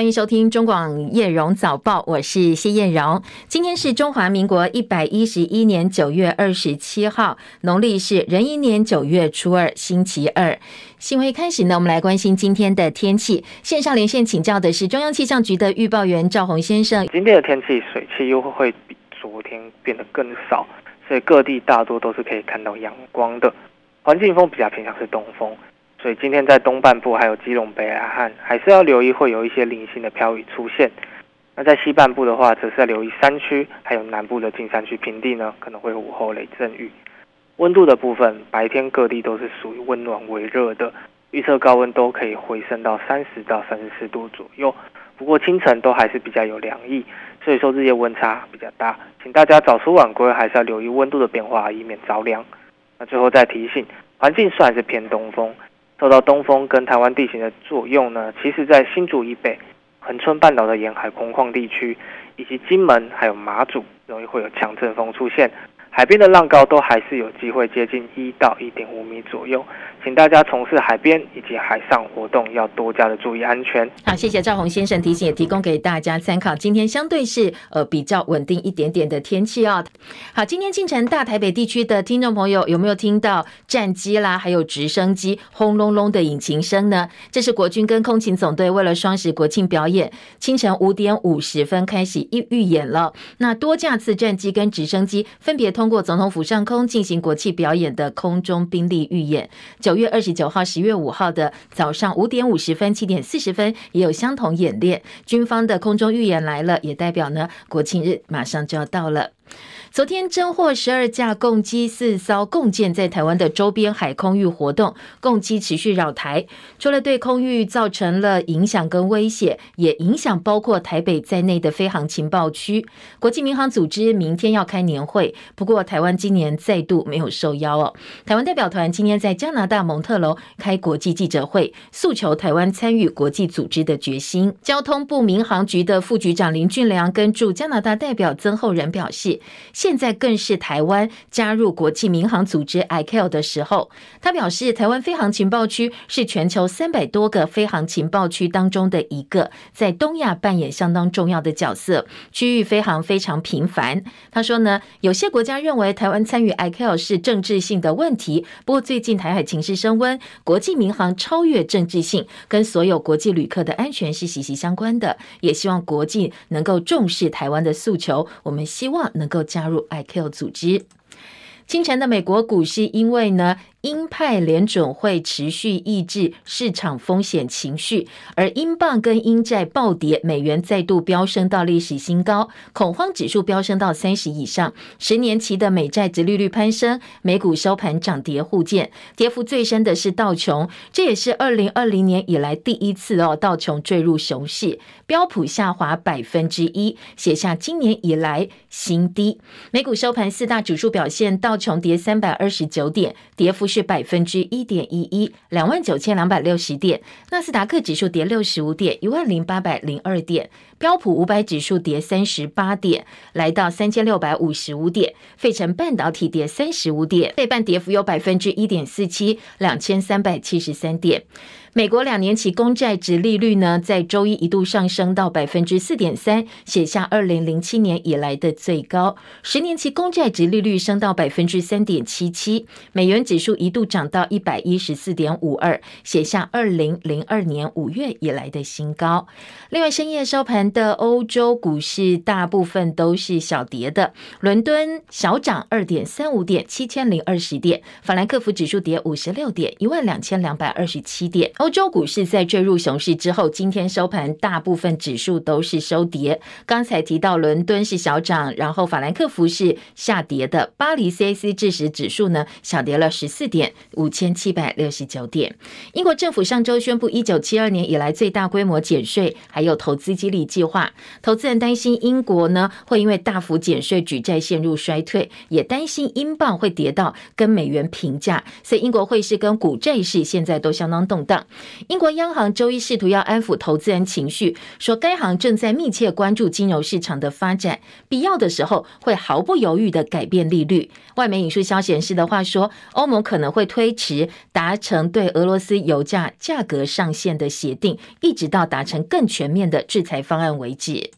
欢迎收听中广叶荣早报，我是谢燕荣。今天是中华民国一百一十一年九月二十七号，农历是壬寅年九月初二，星期二。新闻一开始呢，我们来关心今天的天气。线上连线请教的是中央气象局的预报员赵宏先生。今天的天气水汽又会比昨天变得更少，所以各地大多都是可以看到阳光的。环境风比较偏向是东风。所以今天在东半部还有基隆北海岸，还是要留意会有一些零星的飘雨出现。那在西半部的话，则是要留意山区还有南部的近山区平地呢，可能会有午后雷阵雨。温度的部分，白天各地都是属于温暖微热的，预测高温都可以回升到三十到三十四度左右。不过清晨都还是比较有凉意，所以说日夜温差比较大，请大家早出晚归，还是要留意温度的变化，以免着凉。那最后再提醒，环境算是偏东风。受到东风跟台湾地形的作用呢，其实在新竹以北、恒春半岛的沿海空旷地区，以及金门还有马祖，容易会有强阵风出现。海边的浪高都还是有机会接近一到一点五米左右，请大家从事海边以及海上活动要多加的注意安全。好，谢谢赵宏先生提醒，也提供给大家参考。今天相对是呃比较稳定一点点的天气哦。好，今天清晨大台北地区的听众朋友有没有听到战机啦，还有直升机轰隆隆的引擎声呢？这是国军跟空勤总队为了双十国庆表演，清晨五点五十分开始预预演了。那多架次战机跟直升机分别通过总统府上空进行国庆表演的空中兵力预演，九月二十九号、十月五号的早上五点五十分、七点四十分也有相同演练。军方的空中预演来了，也代表呢国庆日马上就要到了。昨天侦获十二架共机四艘共舰在台湾的周边海空域活动，共机持续扰台，除了对空域造成了影响跟威胁，也影响包括台北在内的飞航情报区。国际民航组织明天要开年会，不过台湾今年再度没有受邀哦。台湾代表团今天在加拿大蒙特楼开国际记者会，诉求台湾参与国际组织的决心。交通部民航局的副局长林俊良跟驻加拿大代表曾厚仁表示。现在更是台湾加入国际民航组织 ICAO 的时候。他表示，台湾飞航情报区是全球三百多个飞航情报区当中的一个，在东亚扮演相当重要的角色，区域飞航非常频繁。他说呢，有些国家认为台湾参与 ICAO 是政治性的问题，不过最近台海情势升温，国际民航超越政治性，跟所有国际旅客的安全是息息相关的。也希望国际能够重视台湾的诉求，我们希望能够加入 I Q O 组织。清晨的美国股市，因为呢。鹰派联准会持续抑制市场风险情绪，而英镑跟英债暴跌，美元再度飙升到历史新高，恐慌指数飙升到三十以上，十年期的美债殖利率攀升，美股收盘涨跌互见，跌幅最深的是道琼，这也是二零二零年以来第一次哦，道琼坠入熊市，标普下滑百分之一，写下今年以来新低。美股收盘四大指数表现，道琼跌三百二十九点，跌幅。是百分之一点一一，两万九千两百六十点。纳斯达克指数跌六十五点，一万零八百零二点。标普五百指数跌三十八点，来到三千六百五十五点。费城半导体跌三十五点，费半跌幅有百分之一点四七，两千三百七十三点。美国两年期公债殖利率呢，在周一一度上升到百分之四点三，写下二零零七年以来的最高。十年期公债殖利率升到百分之三点七七，美元指数一度涨到一百一十四点五二，写下二零零二年五月以来的新高。另外，深夜收盘的欧洲股市大部分都是小跌的，伦敦小涨二点三五点，七千零二十点；法兰克福指数跌五十六点，一万两千两百二十七点。欧洲股市在坠入熊市之后，今天收盘大部分指数都是收跌。刚才提到伦敦是小涨，然后法兰克福是下跌的。巴黎 CAC 致时指数呢，小跌了十四点，五千七百六十九点。英国政府上周宣布，一九七二年以来最大规模减税，还有投资激励计划。投资人担心英国呢会因为大幅减税举债陷入衰退，也担心英镑会跌到跟美元平价，所以英国汇市跟股债市现在都相当动荡。英国央行周一试图要安抚投资人情绪，说该行正在密切关注金融市场的发展，必要的时候会毫不犹豫的改变利率。外媒引述消息人士的话说，欧盟可能会推迟达成对俄罗斯油价价格上限的协定，一直到达成更全面的制裁方案为止。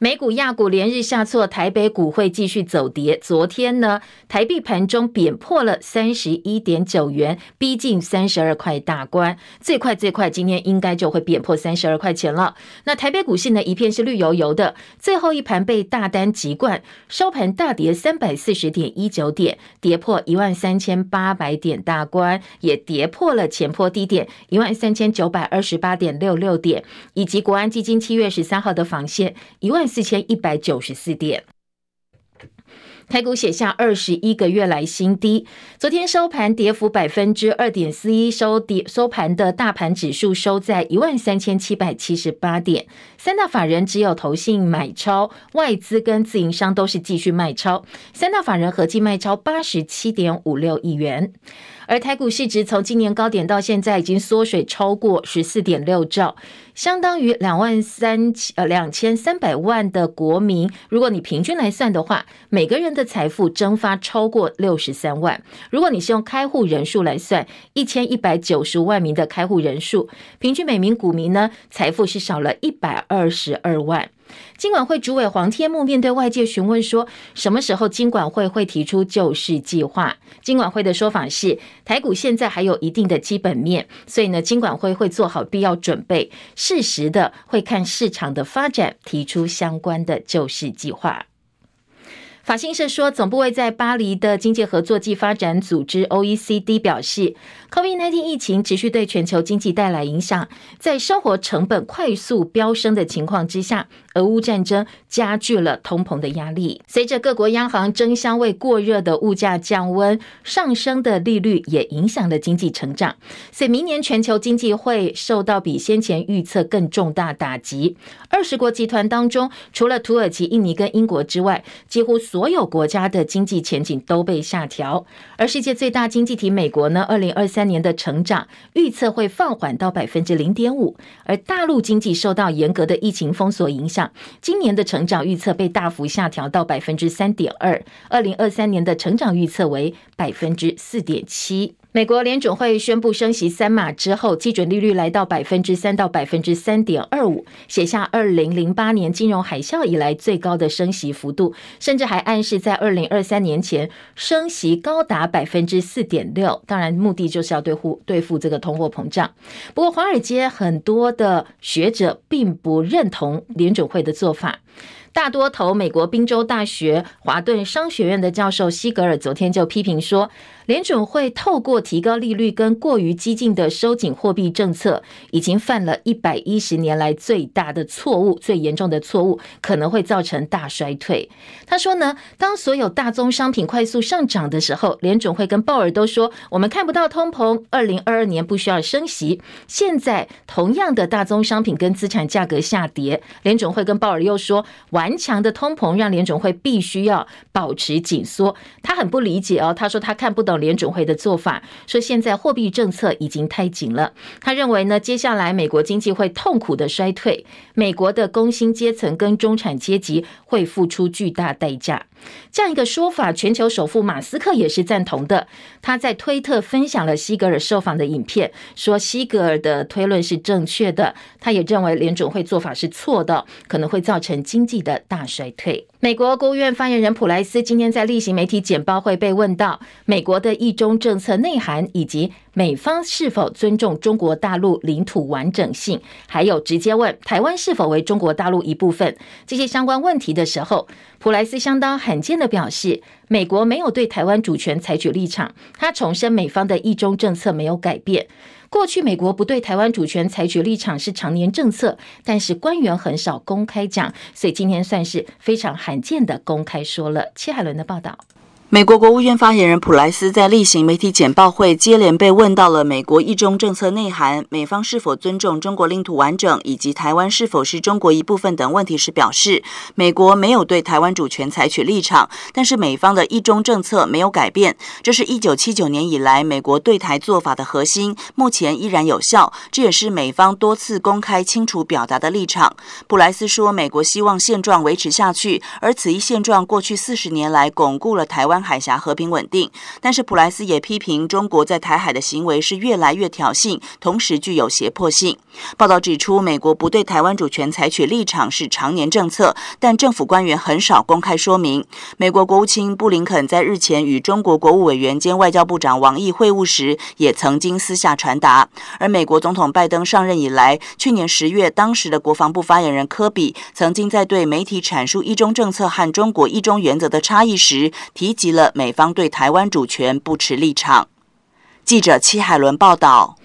美股、亚股连日下挫，台北股会继续走跌。昨天呢，台币盘中贬破了三十一点九元，逼近三十二块大关。最快最快，今天应该就会贬破三十二块钱了。那台北股市呢，一片是绿油油的。最后一盘被大单击灌，收盘大跌三百四十点一九点，跌破一万三千八百点大关，也跌破了前波低点一万三千九百二十八点六六点，以及国安基金七月十三号的防线一万。四千一百九十四点，台股写下二十一个月来新低。昨天收盘跌幅百分之二点四一，收跌收盘的大盘指数收在一万三千七百七十八点。三大法人只有投信买超，外资跟自营商都是继续卖超。三大法人合计卖超八十七点五六亿元。而台股市值从今年高点到现在已经缩水超过十四点六兆，相当于两万三呃两千三百万的国民。如果你平均来算的话，每个人的财富蒸发超过六十三万。如果你是用开户人数来算，一千一百九十万名的开户人数，平均每名股民呢财富是少了一百二十二万。金管会主委黄天木面对外界询问说，什么时候金管会会提出救市计划？金管会的说法是，台股现在还有一定的基本面，所以呢，金管会会做好必要准备，适时的会看市场的发展，提出相关的救市计划。法新社说，总部位在巴黎的经济合作暨发展组织 （OECD） 表示，COVID-19 疫情持续对全球经济带来影响，在生活成本快速飙升的情况之下，俄乌战争加剧了通膨的压力。随着各国央行争相为过热的物价降温，上升的利率也影响了经济成长，所以明年全球经济会受到比先前预测更重大打击。二十国集团当中，除了土耳其、印尼跟英国之外，几乎所有国家的经济前景都被下调，而世界最大经济体美国呢，二零二三三年的成长预测会放缓到百分之零点五，而大陆经济受到严格的疫情封锁影响，今年的成长预测被大幅下调到百分之三点二，二零二三年的成长预测为百分之四点七。美国联准会宣布升息三码之后，基准利率来到百分之三到百分之三点二五，写下二零零八年金融海啸以来最高的升息幅度，甚至还暗示在二零二三年前升息高达百分之四点六。当然，目的就是要对付对付这个通货膨胀。不过，华尔街很多的学者并不认同联准会的做法。大多头美国宾州大学华顿商学院的教授西格尔昨天就批评说，联准会透过提高利率跟过于激进的收紧货币政策，已经犯了一百一十年来最大的错误、最严重的错误，可能会造成大衰退。他说呢，当所有大宗商品快速上涨的时候，联准会跟鲍尔都说，我们看不到通膨，二零二二年不需要升息。现在同样的大宗商品跟资产价格下跌，联准会跟鲍尔又说，顽强的通膨让联准会必须要保持紧缩。他很不理解哦，他说他看不懂。联准会的做法说，现在货币政策已经太紧了。他认为呢，接下来美国经济会痛苦的衰退，美国的工薪阶层跟中产阶级会付出巨大代价。这样一个说法，全球首富马斯克也是赞同的。他在推特分享了西格尔受访的影片，说西格尔的推论是正确的。他也认为联准会做法是错的，可能会造成经济的大衰退。美国国务院发言人普莱斯今天在例行媒体简报会被问到美国的一中政策内涵，以及美方是否尊重中国大陆领土完整性，还有直接问台湾是否为中国大陆一部分这些相关问题的时候，普莱斯相当罕见的表示，美国没有对台湾主权采取立场。他重申美方的一中政策没有改变。过去美国不对台湾主权采取立场是常年政策，但是官员很少公开讲，所以今天算是非常罕见的公开说了。戚海伦的报道。美国国务院发言人普莱斯在例行媒体简报会接连被问到了美国一中政策内涵、美方是否尊重中国领土完整以及台湾是否是中国一部分等问题时，表示美国没有对台湾主权采取立场，但是美方的一中政策没有改变，这是一九七九年以来美国对台做法的核心，目前依然有效，这也是美方多次公开清楚表达的立场。普莱斯说，美国希望现状维持下去，而此一现状过去四十年来巩固了台湾。海峡和平稳定。但是普莱斯也批评中国在台海的行为是越来越挑衅，同时具有胁迫性。报道指出，美国不对台湾主权采取立场是常年政策，但政府官员很少公开说明。美国国务卿布林肯在日前与中国国务委员兼外交部长王毅会晤时，也曾经私下传达。而美国总统拜登上任以来，去年十月，当时的国防部发言人科比曾经在对媒体阐述“一中”政策和中国“一中”原则的差异时，提及了美方对台湾主权不持立场。记者戚海伦报道。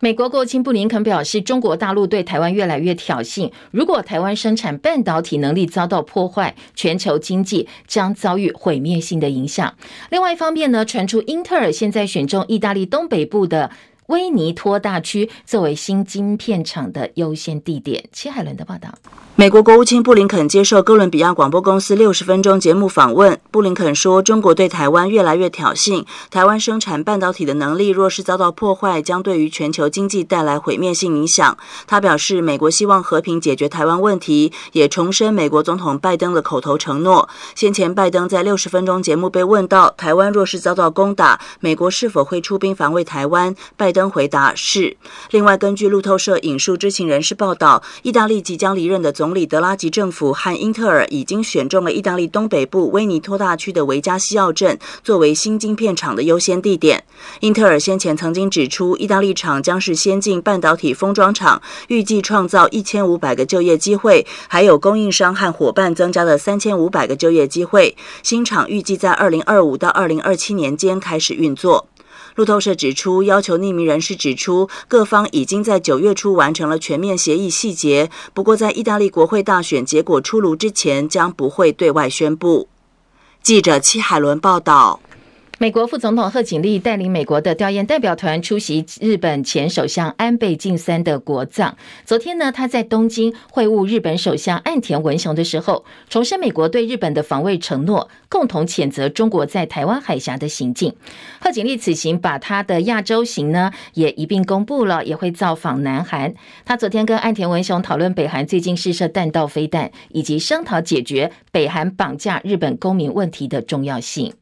美国国务卿布林肯表示，中国大陆对台湾越来越挑衅，如果台湾生产半导体能力遭到破坏，全球经济将遭遇毁灭性的影响。另外一方面呢，传出英特尔现在选中意大利东北部的威尼托大区作为新晶片厂的优先地点。齐海伦的报道。美国国务卿布林肯接受哥伦比亚广播公司六十分钟节目访问。布林肯说：“中国对台湾越来越挑衅，台湾生产半导体的能力若是遭到破坏，将对于全球经济带来毁灭性影响。”他表示，美国希望和平解决台湾问题，也重申美国总统拜登的口头承诺。先前，拜登在六十分钟节目被问到台湾若是遭到攻打，美国是否会出兵防卫台湾？拜登回答是。另外，根据路透社引述知情人士报道，意大利即将离任的总。总理德拉吉政府和英特尔已经选中了意大利东北部威尼托大区的维加西奥镇作为新晶片厂的优先地点。英特尔先前曾经指出，意大利厂将是先进半导体封装厂，预计创造一千五百个就业机会，还有供应商和伙伴增加了三千五百个就业机会。新厂预计在二零二五到二零二七年间开始运作。路透社指出，要求匿名人士指出，各方已经在九月初完成了全面协议细节。不过，在意大利国会大选结果出炉之前，将不会对外宣布。记者戚海伦报道。美国副总统贺锦丽带领美国的吊唁代表团出席日本前首相安倍晋三的国葬。昨天呢，他在东京会晤日本首相岸田文雄的时候，重申美国对日本的防卫承诺，共同谴责中国在台湾海峡的行径。贺锦丽此行把他的亚洲行呢也一并公布了，也会造访南韩。他昨天跟岸田文雄讨论北韩最近试射弹道飞弹，以及商讨解决北韩绑架日本公民问题的重要性。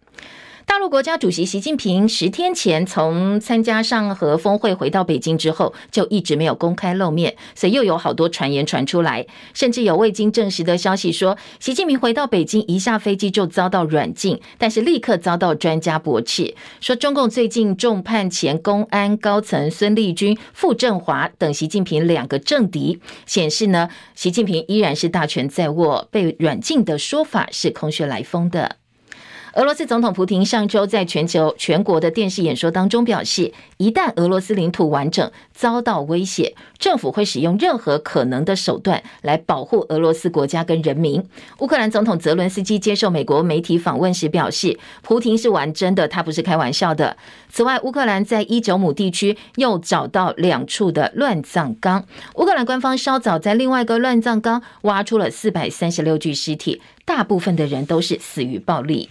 大陆国家主席习近平十天前从参加上合峰会回到北京之后，就一直没有公开露面，所以又有好多传言传出来，甚至有未经证实的消息说，习近平回到北京一下飞机就遭到软禁，但是立刻遭到专家驳斥，说中共最近重判前公安高层孙立军、傅政华等习近平两个政敌，显示呢，习近平依然是大权在握，被软禁的说法是空穴来风的。俄罗斯总统普京上周在全球全国的电视演说当中表示，一旦俄罗斯领土完整遭到威胁，政府会使用任何可能的手段来保护俄罗斯国家跟人民。乌克兰总统泽伦斯基接受美国媒体访问时表示，普亭是玩真的，他不是开玩笑的。此外，乌克兰在伊久姆地区又找到两处的乱葬岗，乌克兰官方稍早在另外一个乱葬岗挖出了四百三十六具尸体，大部分的人都是死于暴力。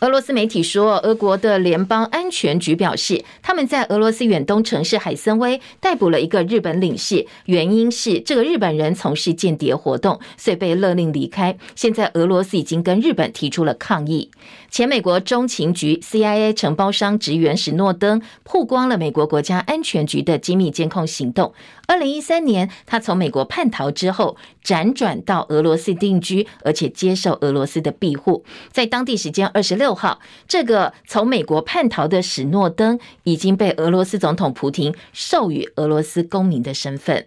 俄罗斯媒体说，俄国的联邦安全局表示，他们在俄罗斯远东城市海参崴逮捕了一个日本领事，原因是这个日本人从事间谍活动，所以被勒令离开。现在俄罗斯已经跟日本提出了抗议。前美国中情局 CIA 承包商职员史诺登曝光了美国国家安全局的机密监控行动。二零一三年，他从美国叛逃之后，辗转到俄罗斯定居，而且接受俄罗斯的庇护。在当地时间二十六号，这个从美国叛逃的史诺登已经被俄罗斯总统普廷授予俄罗斯公民的身份。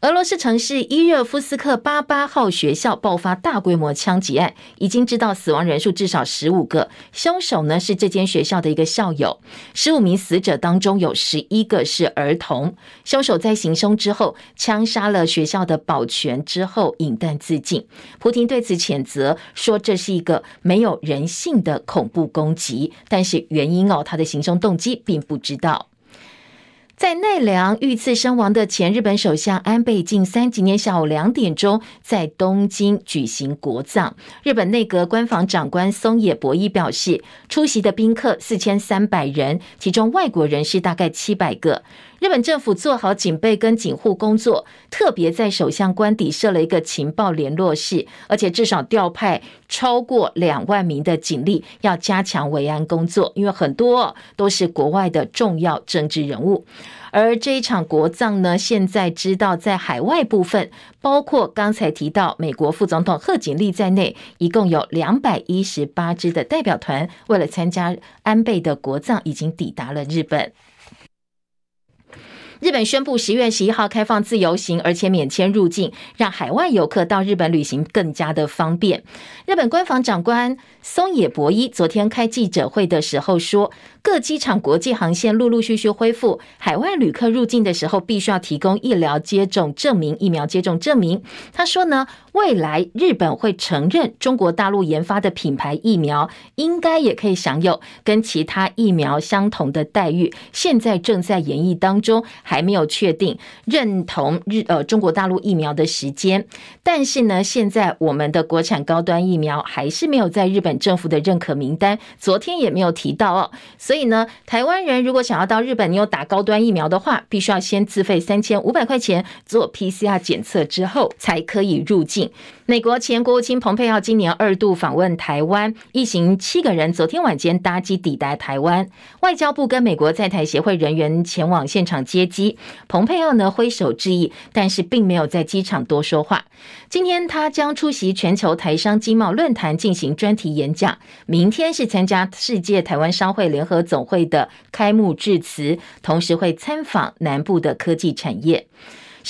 俄罗斯城市伊热夫斯克八八号学校爆发大规模枪击案，已经知道死亡人数至少十五个，凶手呢是这间学校的一个校友。十五名死者当中有十一个是儿童。凶手在行凶之后枪杀了学校的保全之后引弹自尽。普亭对此谴责说，这是一个没有人性的恐怖攻击，但是原因哦，他的行凶动机并不知道。在奈良遇刺身亡的前日本首相安倍晋三，今天下午两点钟在东京举行国葬。日本内阁官房长官松野博一表示，出席的宾客四千三百人，其中外国人士大概七百个。日本政府做好警备跟警护工作，特别在首相官邸设了一个情报联络室，而且至少调派超过两万名的警力，要加强维安工作。因为很多都是国外的重要政治人物，而这一场国葬呢，现在知道在海外部分，包括刚才提到美国副总统贺锦丽在内，一共有两百一十八支的代表团，为了参加安倍的国葬，已经抵达了日本。日本宣布十月十一号开放自由行，而且免签入境，让海外游客到日本旅行更加的方便。日本官房长官松野博一昨天开记者会的时候说，各机场国际航线陆陆续续恢复，海外旅客入境的时候必须要提供医疗接种证明、疫苗接种证明。他说呢，未来日本会承认中国大陆研发的品牌疫苗，应该也可以享有跟其他疫苗相同的待遇。现在正在研议当中。还没有确定认同日呃中国大陆疫苗的时间，但是呢，现在我们的国产高端疫苗还是没有在日本政府的认可名单，昨天也没有提到哦。所以呢，台湾人如果想要到日本，你有打高端疫苗的话，必须要先自费三千五百块钱做 PCR 检测之后才可以入境。美国前国务卿蓬佩奥今年二度访问台湾，一行七个人昨天晚间搭机抵达台湾，外交部跟美国在台协会人员前往现场接机。蓬佩奥呢挥手致意，但是并没有在机场多说话。今天他将出席全球台商经贸论坛进行专题演讲，明天是参加世界台湾商会联合总会的开幕致辞，同时会参访南部的科技产业。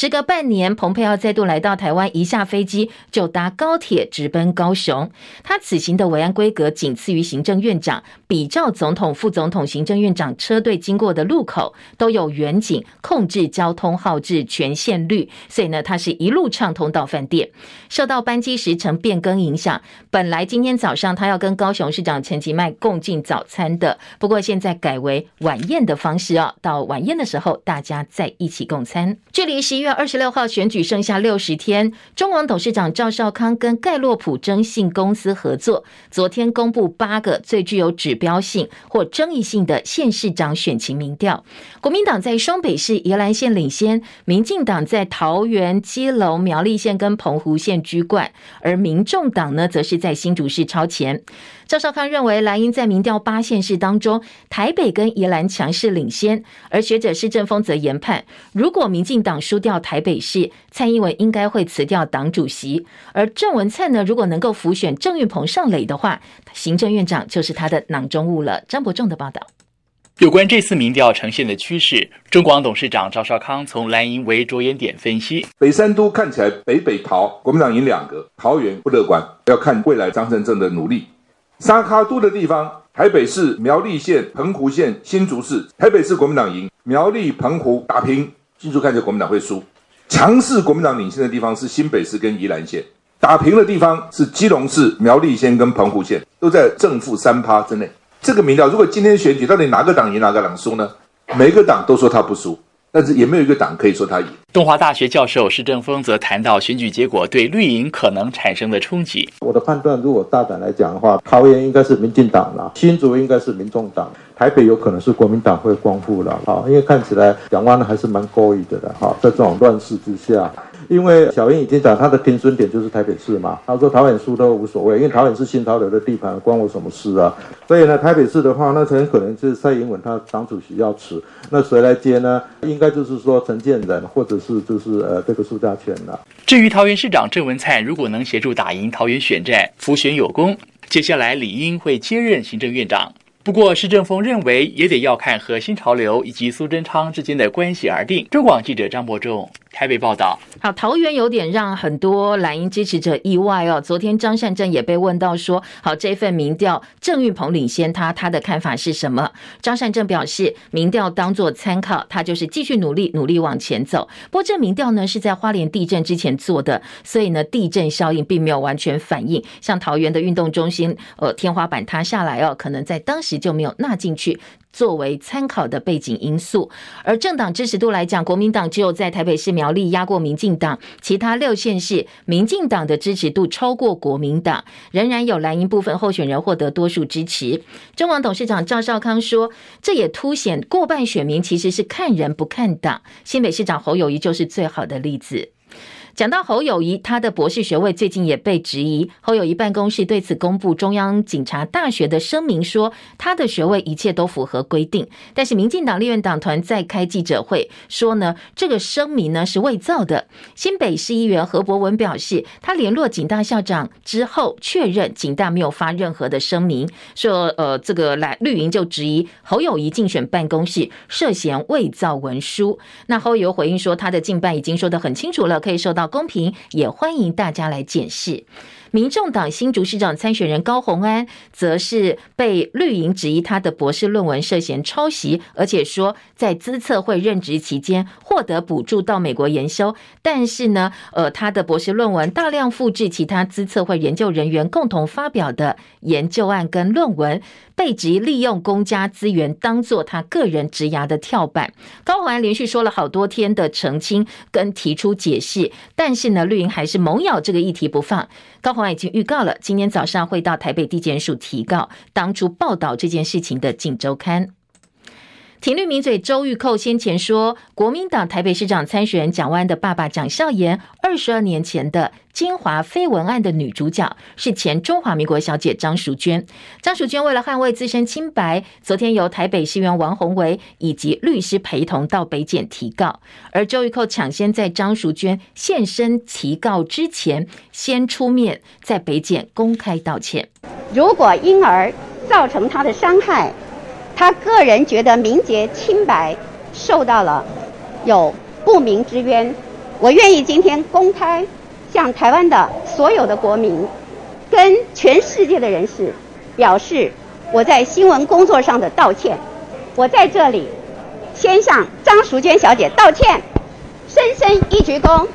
时隔半年，蓬佩奥再度来到台湾，一下飞机就搭高铁直奔高雄。他此行的维安规格仅次于行政院长，比照总统、副总统、行政院长车队经过的路口都有远景控制交通号志全线绿，所以呢，他是一路畅通到饭店。受到班机时程变更影响，本来今天早上他要跟高雄市长陈吉迈共进早餐的，不过现在改为晚宴的方式哦，到晚宴的时候大家再一起共餐。距离十一月二十六号选举剩下六十天，中广董事长赵少康跟盖洛普征信公司合作，昨天公布八个最具有指标性或争议性的县市长选情民调。国民党在双北市宜兰县领先，民进党在桃园、基隆、苗栗县跟澎湖县居冠，而民众党呢，则是在新竹市超前。赵少康认为，蓝营在民调八县市当中，台北跟宜兰强势领先，而学者施正丰则研判，如果民进党输掉台北市，蔡英文应该会辞掉党主席，而郑文灿呢，如果能够辅选郑运鹏上垒的话，行政院长就是他的囊中物了。张伯仲的报道。有关这次民调呈现的趋势，中广董事长赵少康从蓝营为着眼点分析：北三都看起来北北桃国民党赢两个，桃园不乐观，要看未来张胜正的努力。沙卡都的地方，台北市、苗栗县、澎湖县、新竹市。台北市国民党赢，苗栗、澎湖打平。迅速看见国民党会输。强势国民党领先的地方是新北市跟宜兰县，打平的地方是基隆市、苗栗县跟澎湖县，都在正负三趴之内。这个民调，如果今天选举到底哪个党赢哪个党输呢？每个党都说他不输。但是也没有一个党可以说他赢。东华大学教授施正峰则谈到选举结果对绿营可能产生的冲击。我的判断，如果大胆来讲的话，桃园应该是民进党了，新竹应该是民众党，台北有可能是国民党会光复了。好，因为看起来蒋万安还是蛮勾引的的。好，在这种乱世之下。因为小英已经讲，他的停损点就是台北市嘛。他说桃园输都无所谓，因为桃园是新潮流的地盘，关我什么事啊？所以呢，台北市的话，那很可能就是蔡英文他党主席要辞，那谁来接呢？应该就是说陈建仁，或者是就是呃这个苏家全了。至于桃园市长郑文灿，如果能协助打赢桃园选战，辅选有功，接下来理应会接任行政院长。不过，施正丰认为也得要看和新潮流以及苏贞昌之间的关系而定。中广记者张伯仲。台北报道，好，桃园有点让很多蓝营支持者意外哦。昨天张善政也被问到说，好，这份民调郑玉鹏领先他，他的看法是什么？张善政表示，民调当作参考，他就是继续努力，努力往前走。不过这民调呢是在花莲地震之前做的，所以呢地震效应并没有完全反映，像桃园的运动中心，呃，天花板塌下来哦，可能在当时就没有纳进去。作为参考的背景因素。而政党支持度来讲，国民党只有在台北市苗栗压过民进党，其他六县市民进党的支持度超过国民党，仍然有蓝营部分候选人获得多数支持。中网董事长赵少康说，这也凸显过半选民其实是看人不看党。新北市长侯友宜就是最好的例子。讲到侯友谊，他的博士学位最近也被质疑。侯友谊办公室对此公布中央警察大学的声明说，他的学位一切都符合规定。但是民进党立院党团在开记者会说呢，这个声明呢是伪造的。新北市议员何博文表示，他联络警大校长之后，确认警大没有发任何的声明，说呃这个来绿营就质疑侯友谊竞选办公室涉嫌伪造文书。那侯友回应说，他的竞办已经说得很清楚了，可以受到。公平，也欢迎大家来检视。民众党新竹市长参选人高虹安，则是被绿营质疑他的博士论文涉嫌抄袭，而且说在资策会任职期间获得补助到美国研修，但是呢，呃，他的博士论文大量复制其他资策会研究人员共同发表的研究案跟论文。被指利用公家资源当做他个人职涯的跳板，高虹安连续说了好多天的澄清跟提出解释，但是呢，绿营还是猛咬这个议题不放。高虹安已经预告了，今天早上会到台北地检署提告当初报道这件事情的《镜周刊》。挺绿名嘴周玉蔻先前说，国民党台北市长参选人蒋万的爸爸蒋孝严，二十二年前的金华绯闻案的女主角是前中华民国小姐张淑娟。张淑娟为了捍卫自身清白，昨天由台北市议员王鸿薇以及律师陪同到北检提告。而周玉蔻抢先在张淑娟现身提告之前，先出面在北检公开道歉。如果因而造成她的伤害，他个人觉得名节清白受到了有不明之冤，我愿意今天公开向台湾的所有的国民跟全世界的人士表示我在新闻工作上的道歉。我在这里先向张淑娟小姐道歉，深深一鞠躬。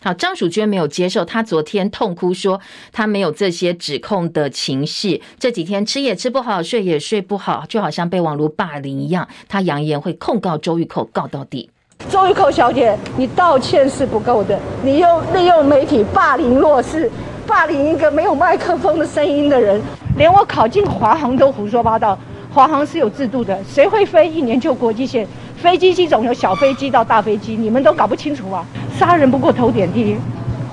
好，张淑娟没有接受，她昨天痛哭说，她没有这些指控的情绪，这几天吃也吃不好，睡也睡不好，就好像被网络霸凌一样。她扬言会控告周玉蔻，告到底。周玉蔻小姐，你道歉是不够的，你又利用媒体霸凌弱势，霸凌一个没有麦克风的声音的人，连我考进华航都胡说八道。华航是有制度的，谁会飞一年就国际线？飞机机种有小飞机到大飞机，你们都搞不清楚啊！杀人不过头点地，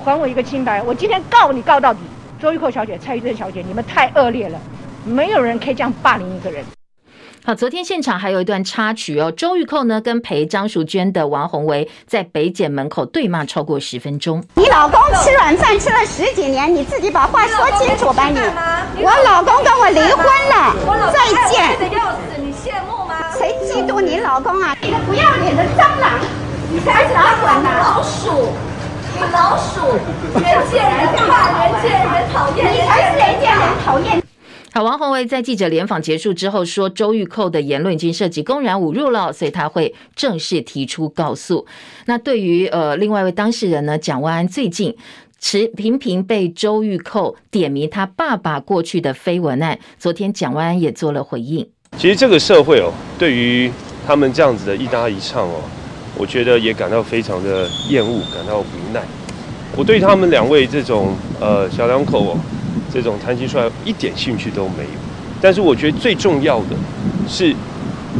还我一个清白！我今天告你告到底！周玉蔻小姐、蔡玉珍小姐，你们太恶劣了，没有人可以这样霸凌一个人。好，昨天现场还有一段插曲哦，周玉蔻呢跟陪张淑娟的王宏维在北检门口对骂超过十分钟。你老公吃软饭吃了十几年，你自己把话说清楚吧你！你我老公跟我离婚了，再见。嫉妒你老公啊？你个不要脸的蟑螂！你才是哪管呢？老鼠！你老鼠！人见人怕，人见人讨厌，你才是人见人讨厌。好，王鸿薇在记者联访结束之后说，周玉蔻的言论已经涉及公然侮辱了，所以他会正式提出告诉。那对于呃另外一位当事人呢，蒋万安最近持频频被周玉蔻点名他爸爸过去的绯闻案，昨天蒋万安也做了回应。其实这个社会哦，对于他们这样子的一搭一唱哦，我觉得也感到非常的厌恶，感到无奈。我对他们两位这种呃小两口哦，这种谈情说爱一点兴趣都没有。但是我觉得最重要的是，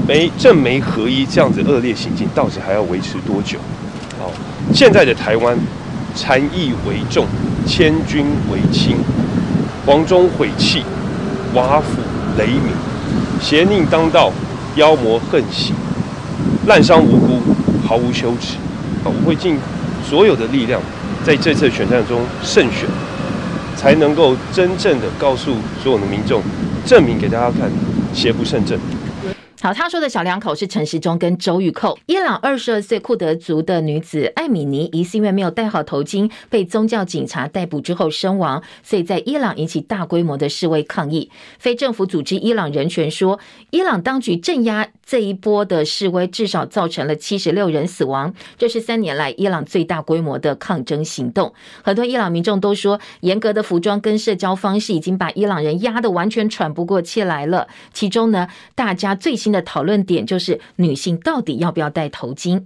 媒政媒合一这样子恶劣行径，到底还要维持多久？好，现在的台湾，禅意为重，千军为轻，黄忠晦气，瓦釜雷鸣。邪佞当道，妖魔横行，滥杀无辜，毫无羞耻。我会尽所有的力量，在这次选战中胜选，才能够真正的告诉所有的民众，证明给大家看，邪不胜正。好，他说的小两口是陈时中跟周玉蔻。伊朗二十二岁库德族的女子艾米尼，疑似因为没有戴好头巾，被宗教警察逮捕之后身亡，所以在伊朗引起大规模的示威抗议。非政府组织伊朗人权说，伊朗当局镇压这一波的示威，至少造成了七十六人死亡，这是三年来伊朗最大规模的抗争行动。很多伊朗民众都说，严格的服装跟社交方式已经把伊朗人压得完全喘不过气来了。其中呢，大家最新的讨论点就是女性到底要不要戴头巾？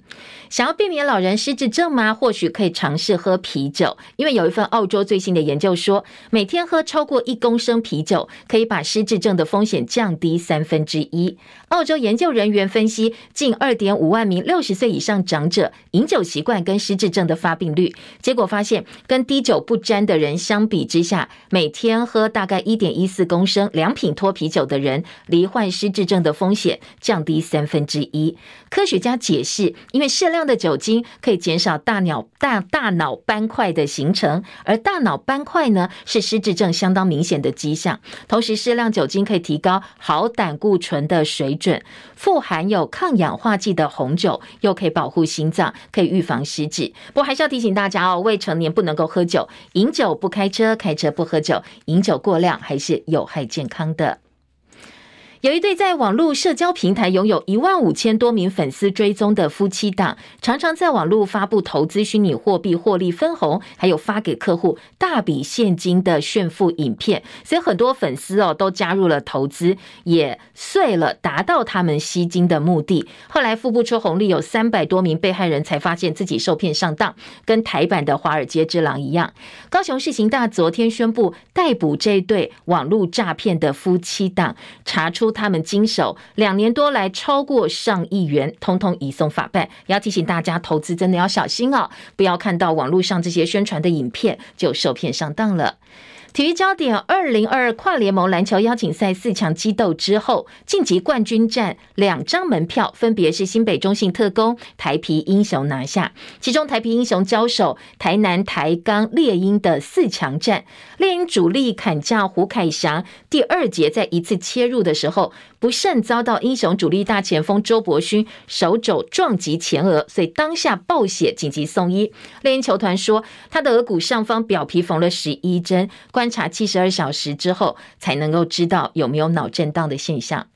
想要避免老人失智症吗？或许可以尝试喝啤酒，因为有一份澳洲最新的研究说，每天喝超过一公升啤酒，可以把失智症的风险降低三分之一。澳洲研究人员分析近二点五万名六十岁以上长者饮酒习惯跟失智症的发病率，结果发现，跟滴酒不沾的人相比之下，每天喝大概一点一四公升两品脱啤酒的人，罹患失智症的风险降低三分之一。科学家解释，因为适量的酒精可以减少大脑大大脑斑块的形成，而大脑斑块呢是失智症相当明显的迹象。同时，适量酒精可以提高好胆固醇的水准，富含有抗氧化剂的红酒又可以保护心脏，可以预防失智。不过，还是要提醒大家哦，未成年不能够喝酒，饮酒不开车，开车不喝酒，饮酒过量还是有害健康的。有一对在网络社交平台拥有一万五千多名粉丝追踪的夫妻档，常常在网络发布投资虚拟货币获利分红，还有发给客户大笔现金的炫富影片，所以很多粉丝哦都加入了投资，也碎了达到他们吸金的目的。后来付不出红利，有三百多名被害人才发现自己受骗上当，跟台版的华尔街之狼一样。高雄市刑大昨天宣布逮捕这对网络诈骗的夫妻档，查出。他们经手两年多来超过上亿元，通通移送法办。也要提醒大家，投资真的要小心哦，不要看到网络上这些宣传的影片就受骗上当了。体育焦点：二零二二跨联盟篮球邀请赛四强激斗之后，晋级冠军战两张门票分别是新北中信特工、台皮英雄拿下。其中台皮英雄交手台南台钢猎鹰的四强战，猎鹰主力砍将胡凯翔第二节在一次切入的时候不慎遭到英雄主力大前锋周伯勋手肘撞击前额，所以当下暴血紧急送医。猎鹰球团说，他的额骨上方表皮缝了十一针。观察七十二小时之后，才能够知道有没有脑震荡的现象。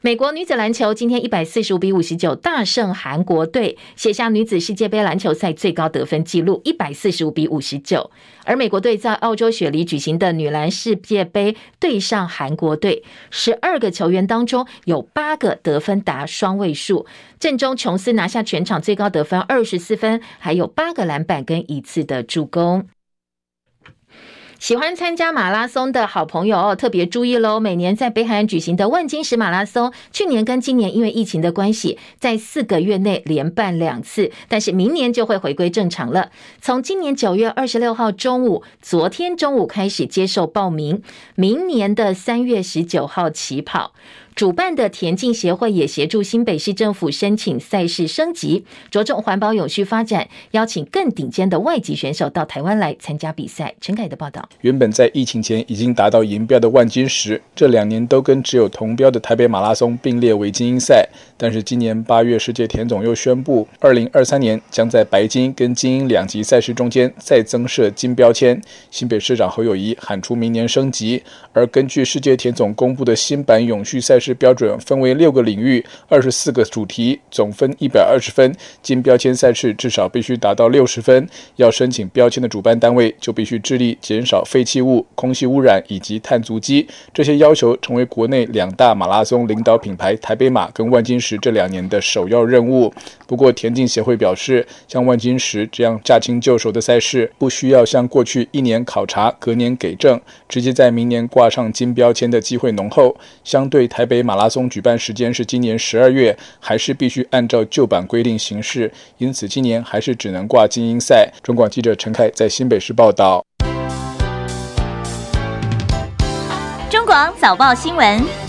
美国女子篮球今天一百四十五比五十九大胜韩国队，写下女子世界杯篮球赛最高得分纪录一百四十五比五十九。而美国队在澳洲雪梨举行的女篮世界杯对上韩国队，十二个球员当中有八个得分达双位数，阵中琼斯拿下全场最高得分二十四分，还有八个篮板跟一次的助攻。喜欢参加马拉松的好朋友，特别注意喽！每年在北海岸举行的万金石马拉松，去年跟今年因为疫情的关系，在四个月内连办两次，但是明年就会回归正常了。从今年九月二十六号中午，昨天中午开始接受报名，明年的三月十九号起跑。主办的田径协会也协助新北市政府申请赛事升级，着重环保永续发展，邀请更顶尖的外籍选手到台湾来参加比赛。陈凯的报道：原本在疫情前已经达到银标的万金石，这两年都跟只有铜标的台北马拉松并列为精英赛。但是今年八月，世界田总又宣布，二零二三年将在白金跟精英两级赛事中间再增设金标签。新北市长侯友谊喊出明年升级，而根据世界田总公布的新版永续赛事。标准分为六个领域，二十四个主题，总分一百二十分。金标签赛事至少必须达到六十分。要申请标签的主办单位就必须致力减少废弃物、空气污染以及碳足迹。这些要求成为国内两大马拉松领导品牌台北马跟万金石这两年的首要任务。不过田径协会表示，像万金石这样驾轻就熟的赛事，不需要像过去一年考察，隔年给证，直接在明年挂上金标签的机会浓厚。相对台北。马拉松举办时间是今年十二月，还是必须按照旧版规定行事？因此，今年还是只能挂精英赛。中广记者陈凯在新北市报道。中广早报新闻。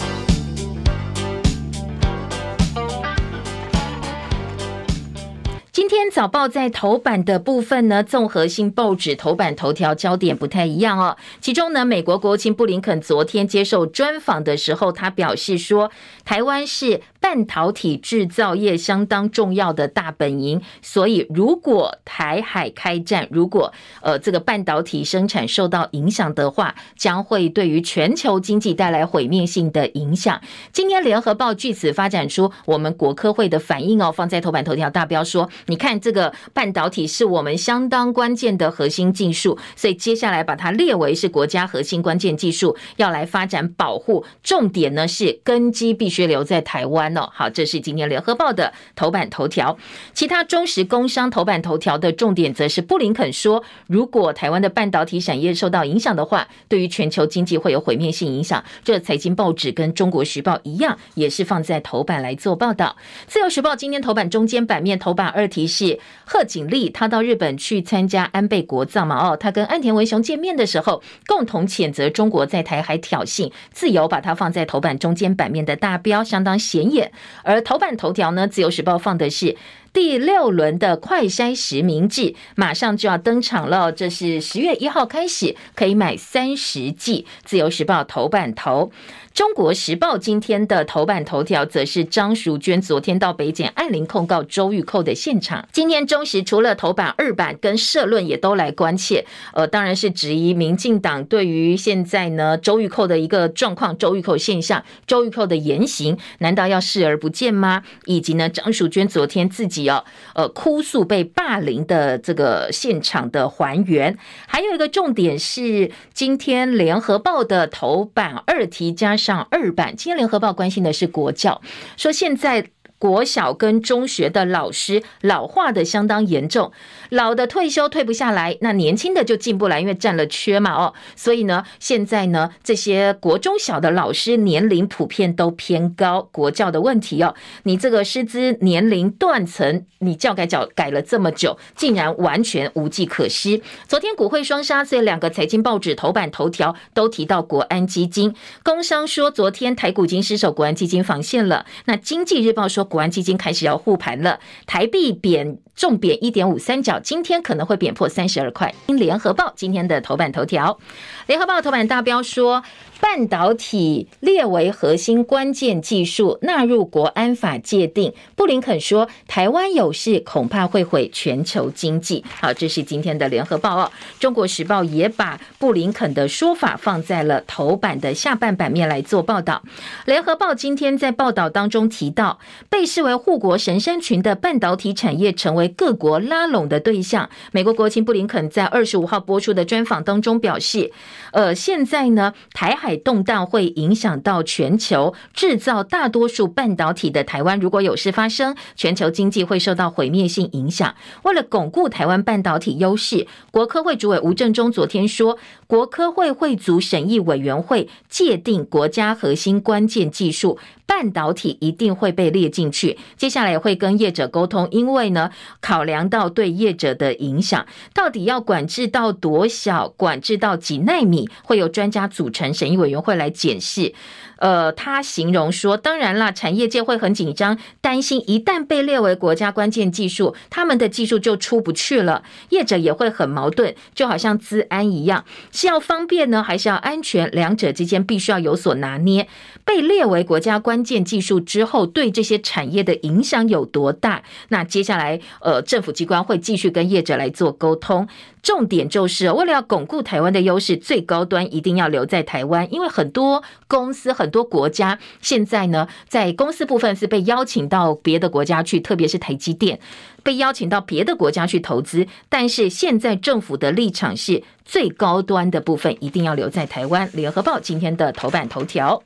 今天早报在头版的部分呢，综合性报纸头版头条焦点不太一样哦。其中呢，美国国务卿布林肯昨天接受专访的时候，他表示说，台湾是。半导体制造业相当重要的大本营。所以，如果台海开战，如果呃这个半导体生产受到影响的话，将会对于全球经济带来毁灭性的影响。今天联合报据此发展出我们国科会的反应哦，放在头版头条大标说，你看这个半导体是我们相当关键的核心技术，所以接下来把它列为是国家核心关键技术，要来发展保护。重点呢是根基必须留在台湾哦。好，这是今天联合报的头版头条。其他中时工商头版头条的重点则是布林肯说，如果台湾的半导体产业受到影响的话，对于全球经济会有毁灭性影响。这财经报纸跟中国时报一样，也是放在头版来做报道。自由时报今天头版中间版面头版二题是贺锦丽，他到日本去参加安倍国葬嘛？哦，他跟安田文雄见面的时候，共同谴责中国在台海挑衅。自由把它放在头版中间版面的大标，相当显眼。而头版头条呢，自由时报放的是第六轮的快筛实名制，马上就要登场了。这是十月一号开始，可以买三十剂。自由时报头版头。中国时报今天的头版头条则是张淑娟昨天到北检按铃控告周玉蔻的现场。今天中时除了头版二版跟社论也都来关切，呃，当然是质疑民进党对于现在呢周玉蔻的一个状况、周玉蔻现象、周玉蔻的言行，难道要视而不见吗？以及呢张淑娟昨天自己哦，呃，哭诉被霸凌的这个现场的还原，还有一个重点是今天联合报的头版二题加上二版，今天联合报关心的是国教，说现在。国小跟中学的老师老化的相当严重，老的退休退不下来，那年轻的就进不来，因为占了缺嘛哦，所以呢，现在呢，这些国中小的老师年龄普遍都偏高，国教的问题哦，你这个师资年龄断层，你教改教改了这么久，竟然完全无计可施。昨天股汇双杀，所以两个财经报纸头版头条都提到国安基金，工商说昨天台股已经失守，国安基金防线了。那经济日报说。国安基金开始要护盘了，台币贬重贬一点五三角，今天可能会贬破三十二块。联合报今天的头版头条，联合报头版大标说。半导体列为核心关键技术，纳入国安法界定。布林肯说，台湾有事恐怕会毁全球经济。好，这是今天的联合报哦。中国时报也把布林肯的说法放在了头版的下半版面来做报道。联合报今天在报道当中提到，被视为护国神山群的半导体产业成为各国拉拢的对象。美国国情布林肯在二十五号播出的专访当中表示，呃，现在呢，台海动荡会影响到全球制造大多数半导体的台湾，如果有事发生，全球经济会受到毁灭性影响。为了巩固台湾半导体优势，国科会主委吴政忠昨天说，国科会会组审议委员会界定国家核心关键技术。半导体一定会被列进去，接下来也会跟业者沟通，因为呢，考量到对业者的影响，到底要管制到多小，管制到几纳米，会有专家组成审议委员会来检视。呃，他形容说，当然啦，产业界会很紧张，担心一旦被列为国家关键技术，他们的技术就出不去了。业者也会很矛盾，就好像资安一样，是要方便呢，还是要安全？两者之间必须要有所拿捏。被列为国家关键技术之后，对这些产业的影响有多大？那接下来，呃，政府机关会继续跟业者来做沟通。重点就是为了要巩固台湾的优势，最高端一定要留在台湾，因为很多公司、很很多国家现在呢，在公司部分是被邀请到别的国家去，特别是台积电被邀请到别的国家去投资，但是现在政府的立场是最高端的部分一定要留在台湾。联合报今天的头版头条。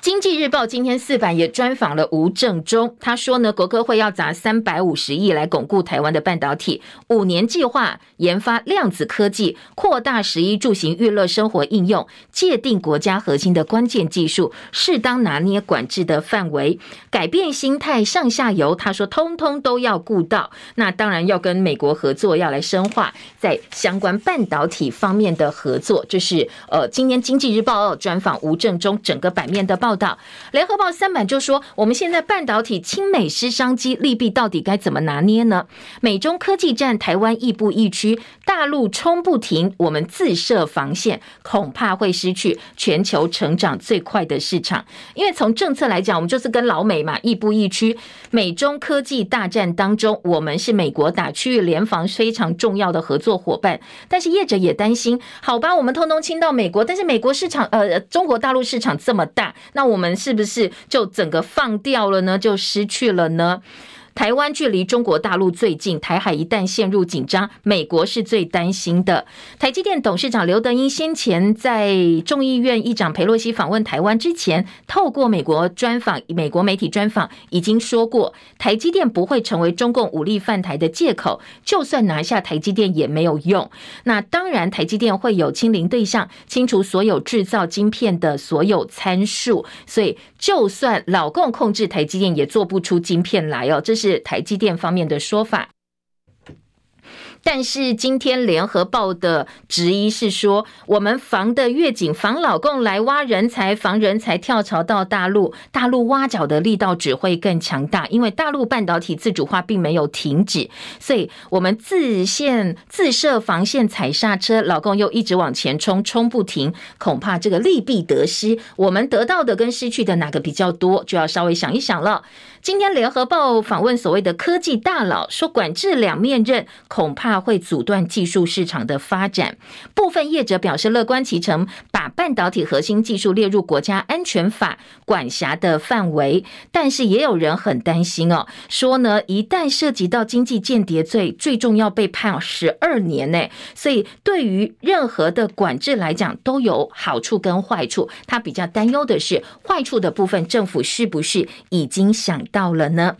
经济日报今天四版也专访了吴政忠，他说呢，国科会要砸三百五十亿来巩固台湾的半导体，五年计划研发量子科技，扩大十一住行娱乐生活应用，界定国家核心的关键技术，适当拿捏管制的范围，改变心态上下游，他说通通都要顾到。那当然要跟美国合作，要来深化在相关半导体方面的合作。这是呃，今天经济日报专访吴政忠整个版面的报。报道。联合报三版就说，我们现在半导体亲美失商机，利弊到底该怎么拿捏呢？美中科技战，台湾亦步亦趋，大陆冲不停，我们自设防线，恐怕会失去全球成长最快的市场。因为从政策来讲，我们就是跟老美嘛，亦步亦趋。美中科技大战当中，我们是美国打区域联防非常重要的合作伙伴。但是业者也担心，好吧，我们通通亲到美国，但是美国市场，呃，中国大陆市场这么大，那那我们是不是就整个放掉了呢？就失去了呢？台湾距离中国大陆最近，台海一旦陷入紧张，美国是最担心的。台积电董事长刘德英先前在众议院议长裴洛西访问台湾之前，透过美国专访、美国媒体专访，已经说过，台积电不会成为中共武力犯台的借口，就算拿下台积电也没有用。那当然，台积电会有清零对象，清除所有制造晶片的所有参数，所以就算老共控制台积电，也做不出晶片来哦。这是。台积电方面的说法。但是今天联合报的质疑是说，我们防的越紧，防老共来挖人才，防人才跳槽到大陆，大陆挖角的力道只会更强大。因为大陆半导体自主化并没有停止，所以我们自线自设防线踩刹车，老共又一直往前冲，冲不停，恐怕这个利弊得失，我们得到的跟失去的哪个比较多，就要稍微想一想了。今天联合报访问所谓的科技大佬，说管制两面刃，恐怕。怕会阻断技术市场的发展，部分业者表示乐观其成，把半导体核心技术列入国家安全法管辖的范围。但是也有人很担心哦，说呢，一旦涉及到经济间谍罪，最重要被判十二年呢。所以对于任何的管制来讲，都有好处跟坏处。他比较担忧的是坏处的部分，政府是不是已经想到了呢？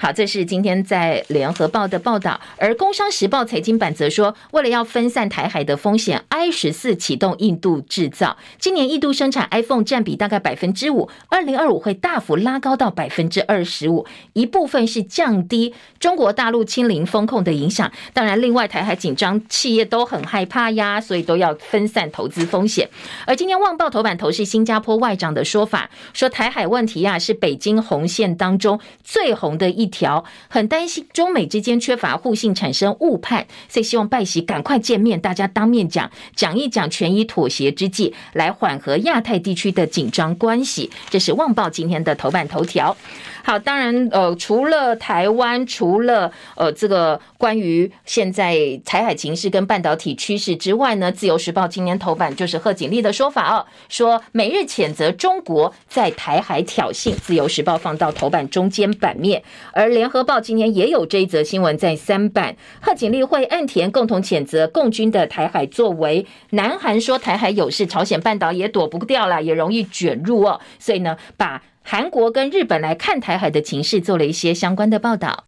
好，这是今天在联合报的报道，而工商时报财经版则说，为了要分散台海的风险，I 十四启动印度制造，今年印度生产 iPhone 占比大概百分之五，二零二五会大幅拉高到百分之二十五，一部分是降低中国大陆清零风控的影响，当然，另外台海紧张，企业都很害怕呀，所以都要分散投资风险。而今天《旺报》头版头是新加坡外长的说法，说台海问题呀是北京红线当中最红的一。条很担心中美之间缺乏互信，产生误判，所以希望拜习赶快见面，大家当面讲讲一讲，权宜妥协之际，来缓和亚太地区的紧张关系。这是《旺报》今天的头版头条。好，当然，呃，除了台湾，除了呃这个关于现在台海情势跟半导体趋势之外呢，《自由时报》今年头版就是贺锦丽的说法哦，说美日谴责中国在台海挑衅，《自由时报》放到头版中间版面，而《联合报》今天也有这一则新闻在三版，贺锦丽会岸田共同谴责共军的台海作为，南韩说台海有事，朝鲜半岛也躲不掉了，也容易卷入哦，所以呢，把。韩国跟日本来看台海的情势，做了一些相关的报道。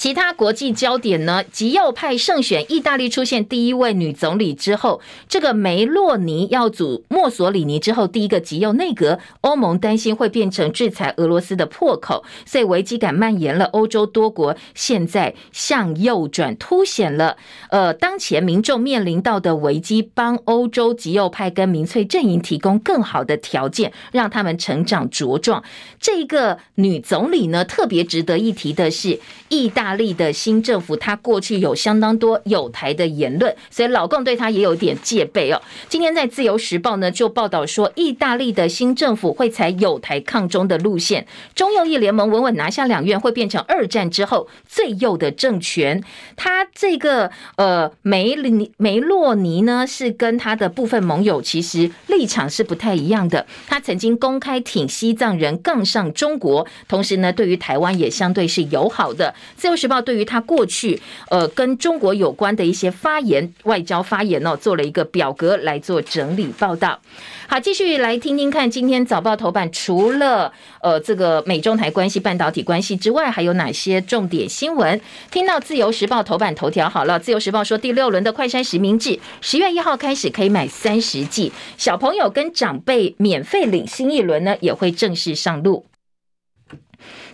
其他国际焦点呢？极右派胜选，意大利出现第一位女总理之后，这个梅洛尼要组墨索里尼之后第一个极右内阁，欧盟担心会变成制裁俄罗斯的破口，所以危机感蔓延了。欧洲多国现在向右转，凸显了呃当前民众面临到的危机，帮欧洲极右派跟民粹阵营提供更好的条件，让他们成长茁壮。这个女总理呢，特别值得一提的是，意大。利的新政府，他过去有相当多友台的言论，所以老共对他也有点戒备哦。今天在《自由时报》呢，就报道说，意大利的新政府会采友台抗中的路线，中右翼联盟稳稳拿下两院，会变成二战之后最右的政权。他这个呃梅里梅洛尼呢，是跟他的部分盟友其实立场是不太一样的。他曾经公开挺西藏人，杠上中国，同时呢，对于台湾也相对是友好的。自由时报对于他过去呃跟中国有关的一些发言、外交发言哦，做了一个表格来做整理报道。好，继续来听听看，今天早报头版除了呃这个美中台关系、半导体关系之外，还有哪些重点新闻？听到自由时报头版头条，好了，自由时报说第六轮的快筛实名制，十月一号开始可以买三十剂，小朋友跟长辈免费领新一轮呢，也会正式上路。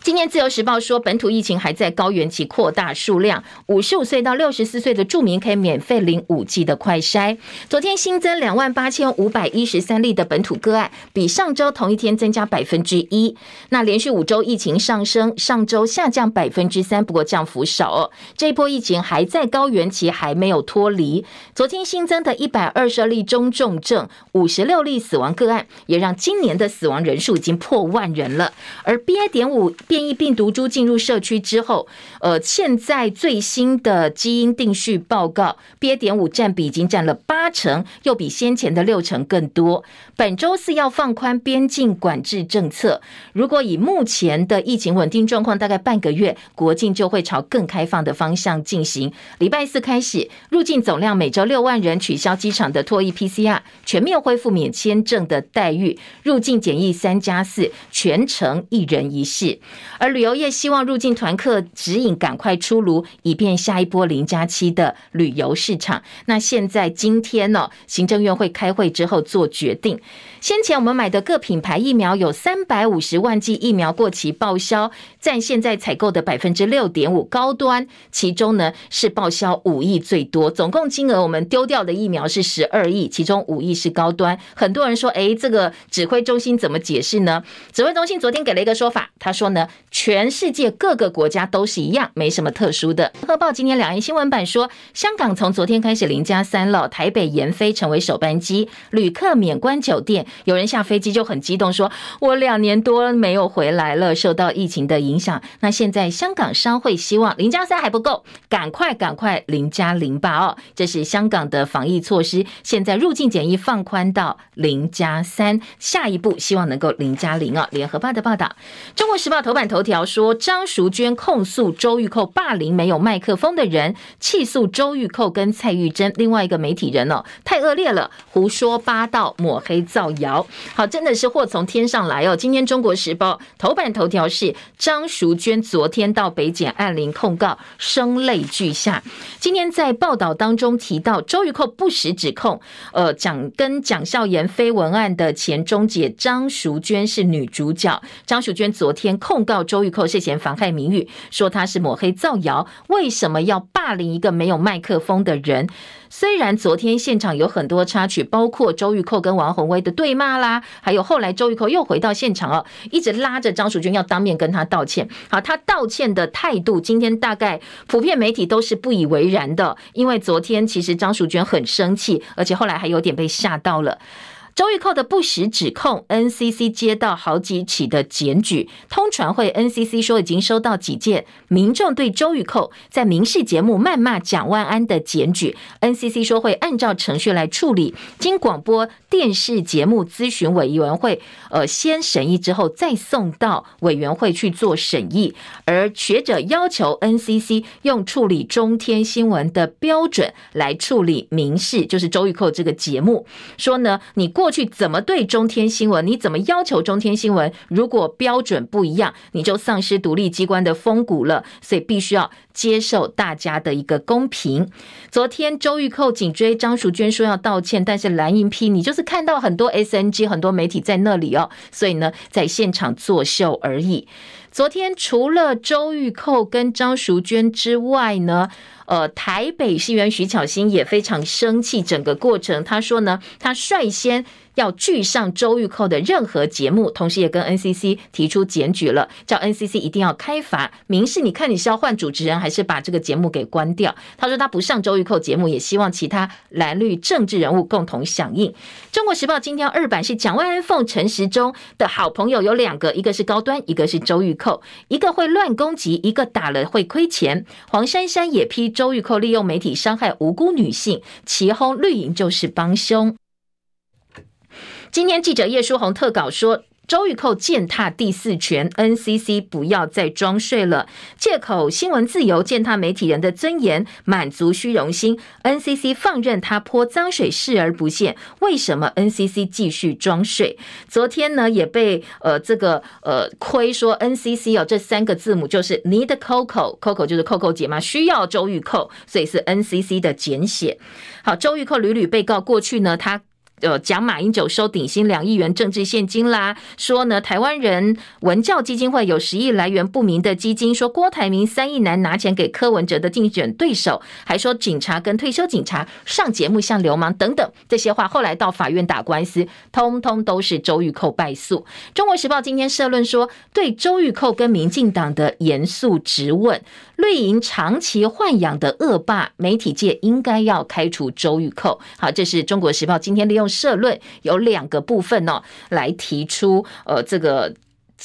今天自由时报说，本土疫情还在高原期扩大数量，五十五岁到六十四岁的住民可以免费领五 G 的快筛。昨天新增两万八千五百一十三例的本土个案，比上周同一天增加百分之一。那连续五周疫情上升，上周下降百分之三，不过降幅少哦。这一波疫情还在高原期，还没有脱离。昨天新增的一百二十二例中重症，五十六例死亡个案，也让今年的死亡人数已经破万人了。而 BA. 点五变异病毒株进入社区之后，呃，现在最新的基因定序报告，BA. 点五占比已经占了八成，又比先前的六成更多。本周四要放宽边境管制政策，如果以目前的疫情稳定状况，大概半个月，国境就会朝更开放的方向进行。礼拜四开始，入境总量每周六万人，取消机场的唾液 PCR，全面恢复免签证的待遇，入境检疫三加四，全程一人一室。而旅游业希望入境团客指引赶快出炉，以便下一波零加七的旅游市场。那现在今天呢，行政院会开会之后做决定。先前我们买的各品牌疫苗有三百五十万剂疫苗过期报销，占现在采购的百分之六点五，高端其中呢是报销五亿最多，总共金额我们丢掉的疫苗是十二亿，其中五亿是高端。很多人说，哎，这个指挥中心怎么解释呢？指挥中心昨天给了一个说法，他说呢，全世界各个国家都是一样，没什么特殊的。《联合报》今天两页新闻版说，香港从昨天开始零加三了，台北延飞成为首班机，旅客免关酒店。有人下飞机就很激动，说：“我两年多没有回来了，受到疫情的影响。那现在香港商会希望零加三还不够，赶快赶快零加零吧！哦，这是香港的防疫措施。现在入境检疫放宽到零加三，下一步希望能够零加零哦。联合报的报道，中国时报头版头条说，张淑娟控诉周玉蔻霸凌没有麦克风的人，起诉周玉蔻跟蔡玉珍另外一个媒体人哦，太恶劣了，胡说八道，抹黑造谣。好，真的是祸从天上来哦！今天《中国时报》头版头条是张淑娟昨天到北检按铃控告，声泪俱下。今天在报道当中提到，周玉蔻不实指控，呃，讲跟蒋孝严绯闻案的前中姐张淑娟是女主角。张淑娟昨天控告周玉蔻涉嫌妨害名誉，说他是抹黑造谣，为什么要霸凌一个没有麦克风的人？虽然昨天现场有很多插曲，包括周玉蔻跟王鸿薇的对骂啦，还有后来周玉蔻又回到现场哦，一直拉着张淑娟要当面跟他道歉。好，他道歉的态度，今天大概普遍媒体都是不以为然的，因为昨天其实张淑娟很生气，而且后来还有点被吓到了。周玉蔻的不实指控，NCC 接到好几起的检举，通传会 NCC 说已经收到几件民众对周玉蔻在民事节目谩骂蒋万安的检举，NCC 说会按照程序来处理，经广播电视节目咨询委员会，呃，先审议之后再送到委员会去做审议，而学者要求 NCC 用处理中天新闻的标准来处理民事，就是周玉蔻这个节目，说呢，你过。过去怎么对中天新闻？你怎么要求中天新闻？如果标准不一样，你就丧失独立机关的风骨了。所以必须要接受大家的一个公平。昨天周玉蔻紧追张淑娟说要道歉，但是蓝营批你就是看到很多 SNG 很多媒体在那里哦，所以呢，在现场作秀而已。昨天除了周玉蔻跟张淑娟之外呢，呃，台北市议员徐巧芯也非常生气，整个过程他说呢，他率先。要拒上周玉蔻的任何节目，同时也跟 NCC 提出检举了，叫 NCC 一定要开罚。明示，你看你是要换主持人，还是把这个节目给关掉？他说他不上周玉蔻节目，也希望其他蓝绿政治人物共同响应。中国时报今天二版是蒋万安奉陈时中的好朋友有两个，一个是高端，一个是周玉蔻，一个会乱攻击，一个打了会亏钱。黄珊珊也批周玉蔻利用媒体伤害无辜女性，齐轰绿营就是帮凶。今天记者叶书红特稿说，周玉蔻践踏第四权，NCC 不要再装睡了，借口新闻自由践踏媒体人的尊严，满足虚荣心，NCC 放任他泼脏水视而不见，为什么 NCC 继续装睡？昨天呢也被呃这个呃亏说 NCC 哦这三个字母就是 Need Coco，Coco 就是 Coco 姐嘛，需要周玉蔻，所以是 NCC 的简写。好，周玉蔻屡屡被告过去呢他。呃，讲马英九收顶薪两亿元政治献金啦，说呢台湾人文教基金会有十亿来源不明的基金，说郭台铭三亿男拿钱给柯文哲的竞选对手，还说警察跟退休警察上节目像流氓等等这些话，后来到法院打官司，通通都是周玉蔻败诉。中国时报今天社论说，对周玉蔻跟民进党的严肃质问，瑞银长期豢养的恶霸，媒体界应该要开除周玉蔻。好，这是中国时报今天利用。社论有两个部分哦，来提出呃这个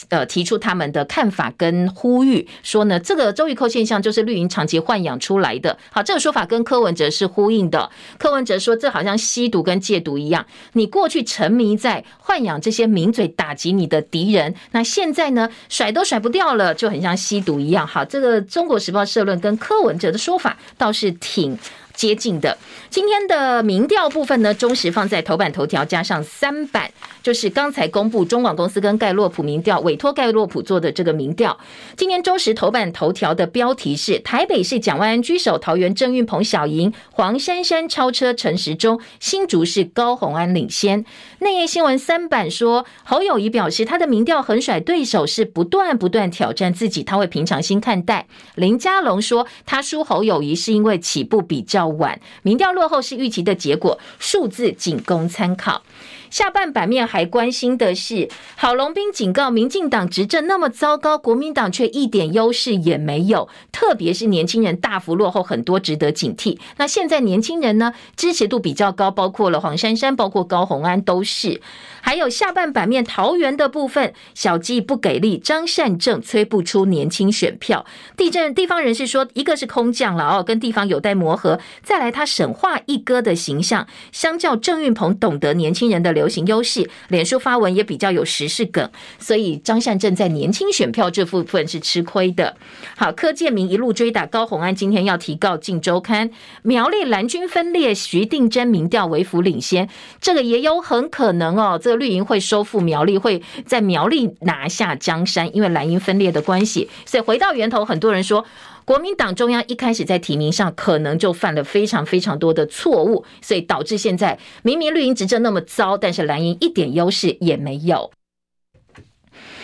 呃提出他们的看法跟呼吁，说呢这个周玉蔻现象就是绿营长期豢养出来的。好，这个说法跟柯文哲是呼应的。柯文哲说这好像吸毒跟戒毒一样，你过去沉迷在豢养这些名嘴打击你的敌人，那现在呢甩都甩不掉了，就很像吸毒一样。好，这个中国时报社论跟柯文哲的说法倒是挺。接近的，今天的民调部分呢，中时放在头版头条加上三版，就是刚才公布中广公司跟盖洛普民调委托盖洛普做的这个民调。今天中时头版头条的标题是台北市蒋万安居首，桃园郑运鹏小赢，黄珊珊超车陈时中，新竹市高虹安领先。内页新闻三版说侯友谊表示他的民调横甩对手是不断不断挑战自己，他会平常心看待。林佳龙说他输侯友谊是因为起步比较晚，民调落后是预期的结果，数字仅供参考。下半版面还关心的是，郝龙斌警告，民进党执政那么糟糕，国民党却一点优势也没有，特别是年轻人大幅落后很多，值得警惕。那现在年轻人呢，支持度比较高，包括了黄珊珊，包括高虹安都是。还有下半版面桃园的部分，小鸡不给力，张善政催不出年轻选票。地震地方人士说，一个是空降了哦，跟地方有待磨合。再来，他神话一哥的形象，相较郑运鹏懂得年轻人的流行优势，脸书发文也比较有时事梗，所以张善政在年轻选票这部分是吃亏的。好，柯建铭一路追打高虹安，今天要提告《镜周刊》，苗栗蓝军分裂，徐定真民调为幅领先，这个也有很可能哦。这绿营会收复苗栗，会在苗栗拿下江山，因为蓝营分裂的关系。所以回到源头，很多人说，国民党中央一开始在提名上可能就犯了非常非常多的错误，所以导致现在明明绿营执政那么糟，但是蓝营一点优势也没有。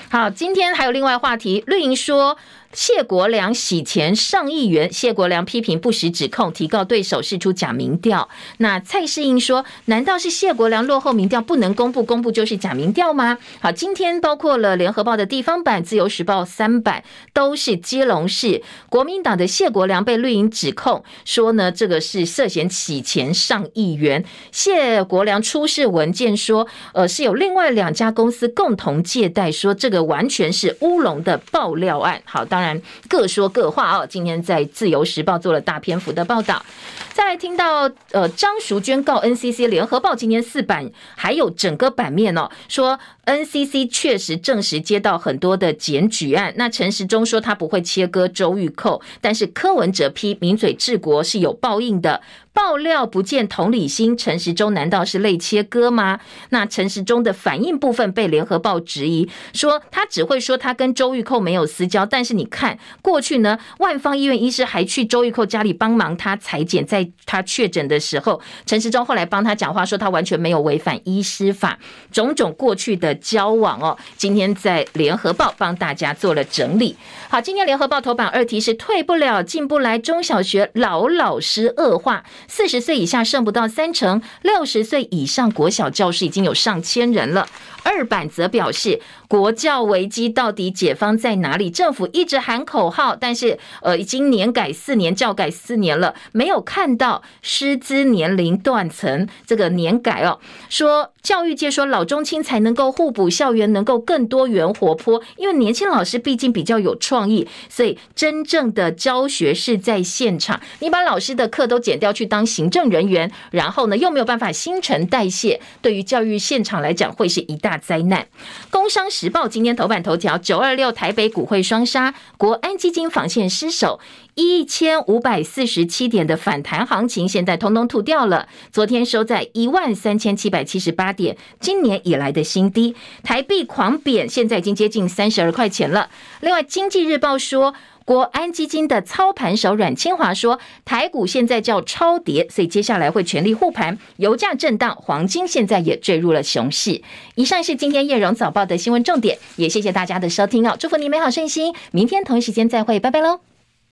好，今天还有另外话题，绿营说。谢国梁洗钱上亿元，谢国梁批评不实指控，提告对手释出假民调。那蔡世英说：“难道是谢国梁落后民调不能公布，公布就是假民调吗？”好，今天包括了联合报的地方版、自由时报三版，都是基隆市国民党的谢国梁被绿营指控说呢，这个是涉嫌洗钱上亿元。谢国梁出示文件说，呃，是有另外两家公司共同借贷，说这个完全是乌龙的爆料案。好，当然各说各话哦。今天在《自由时报》做了大篇幅的报道。再来听到呃张淑娟告 NCC，《联合报》今天四版还有整个版面哦，说 NCC 确实证实接到很多的检举案。那陈时中说他不会切割周玉蔻，但是柯文哲批名嘴治国是有报应的。爆料不见同理心，陈时中难道是类切割吗？那陈时中的反应部分被联合报质疑，说他只会说他跟周玉蔻没有私交，但是你看过去呢，万芳医院医师还去周玉蔻家里帮忙他裁剪，在他确诊的时候，陈时中后来帮他讲话，说他完全没有违反医师法，种种过去的交往哦，今天在联合报帮大家做了整理。好，今天联合报头版二题是退不了进不来，中小学老老师恶化。四十岁以下剩不到三成，六十岁以上国小教师已经有上千人了。二版则表示，国教危机到底解方在哪里？政府一直喊口号，但是呃，已经年改四年，教改四年了，没有看到师资年龄断层这个年改哦。说教育界说老中青才能够互补，校园能够更多元活泼，因为年轻老师毕竟比较有创意，所以真正的教学是在现场。你把老师的课都减掉去当行政人员，然后呢又没有办法新陈代谢，对于教育现场来讲会是一大。大灾难。工商时报今天头版头条：九二六台北股会双杀，国安基金防线失守，一千五百四十七点的反弹行情，现在通通吐掉了。昨天收在一万三千七百七十八点，今年以来的新低。台币狂贬，现在已经接近三十二块钱了。另外，经济日报说。国安基金的操盘手阮清华说，台股现在叫超跌，所以接下来会全力护盘。油价震荡，黄金现在也坠入了熊市。以上是今天叶荣早报的新闻重点，也谢谢大家的收听哦，祝福你美好顺心，明天同一时间再会，拜拜喽。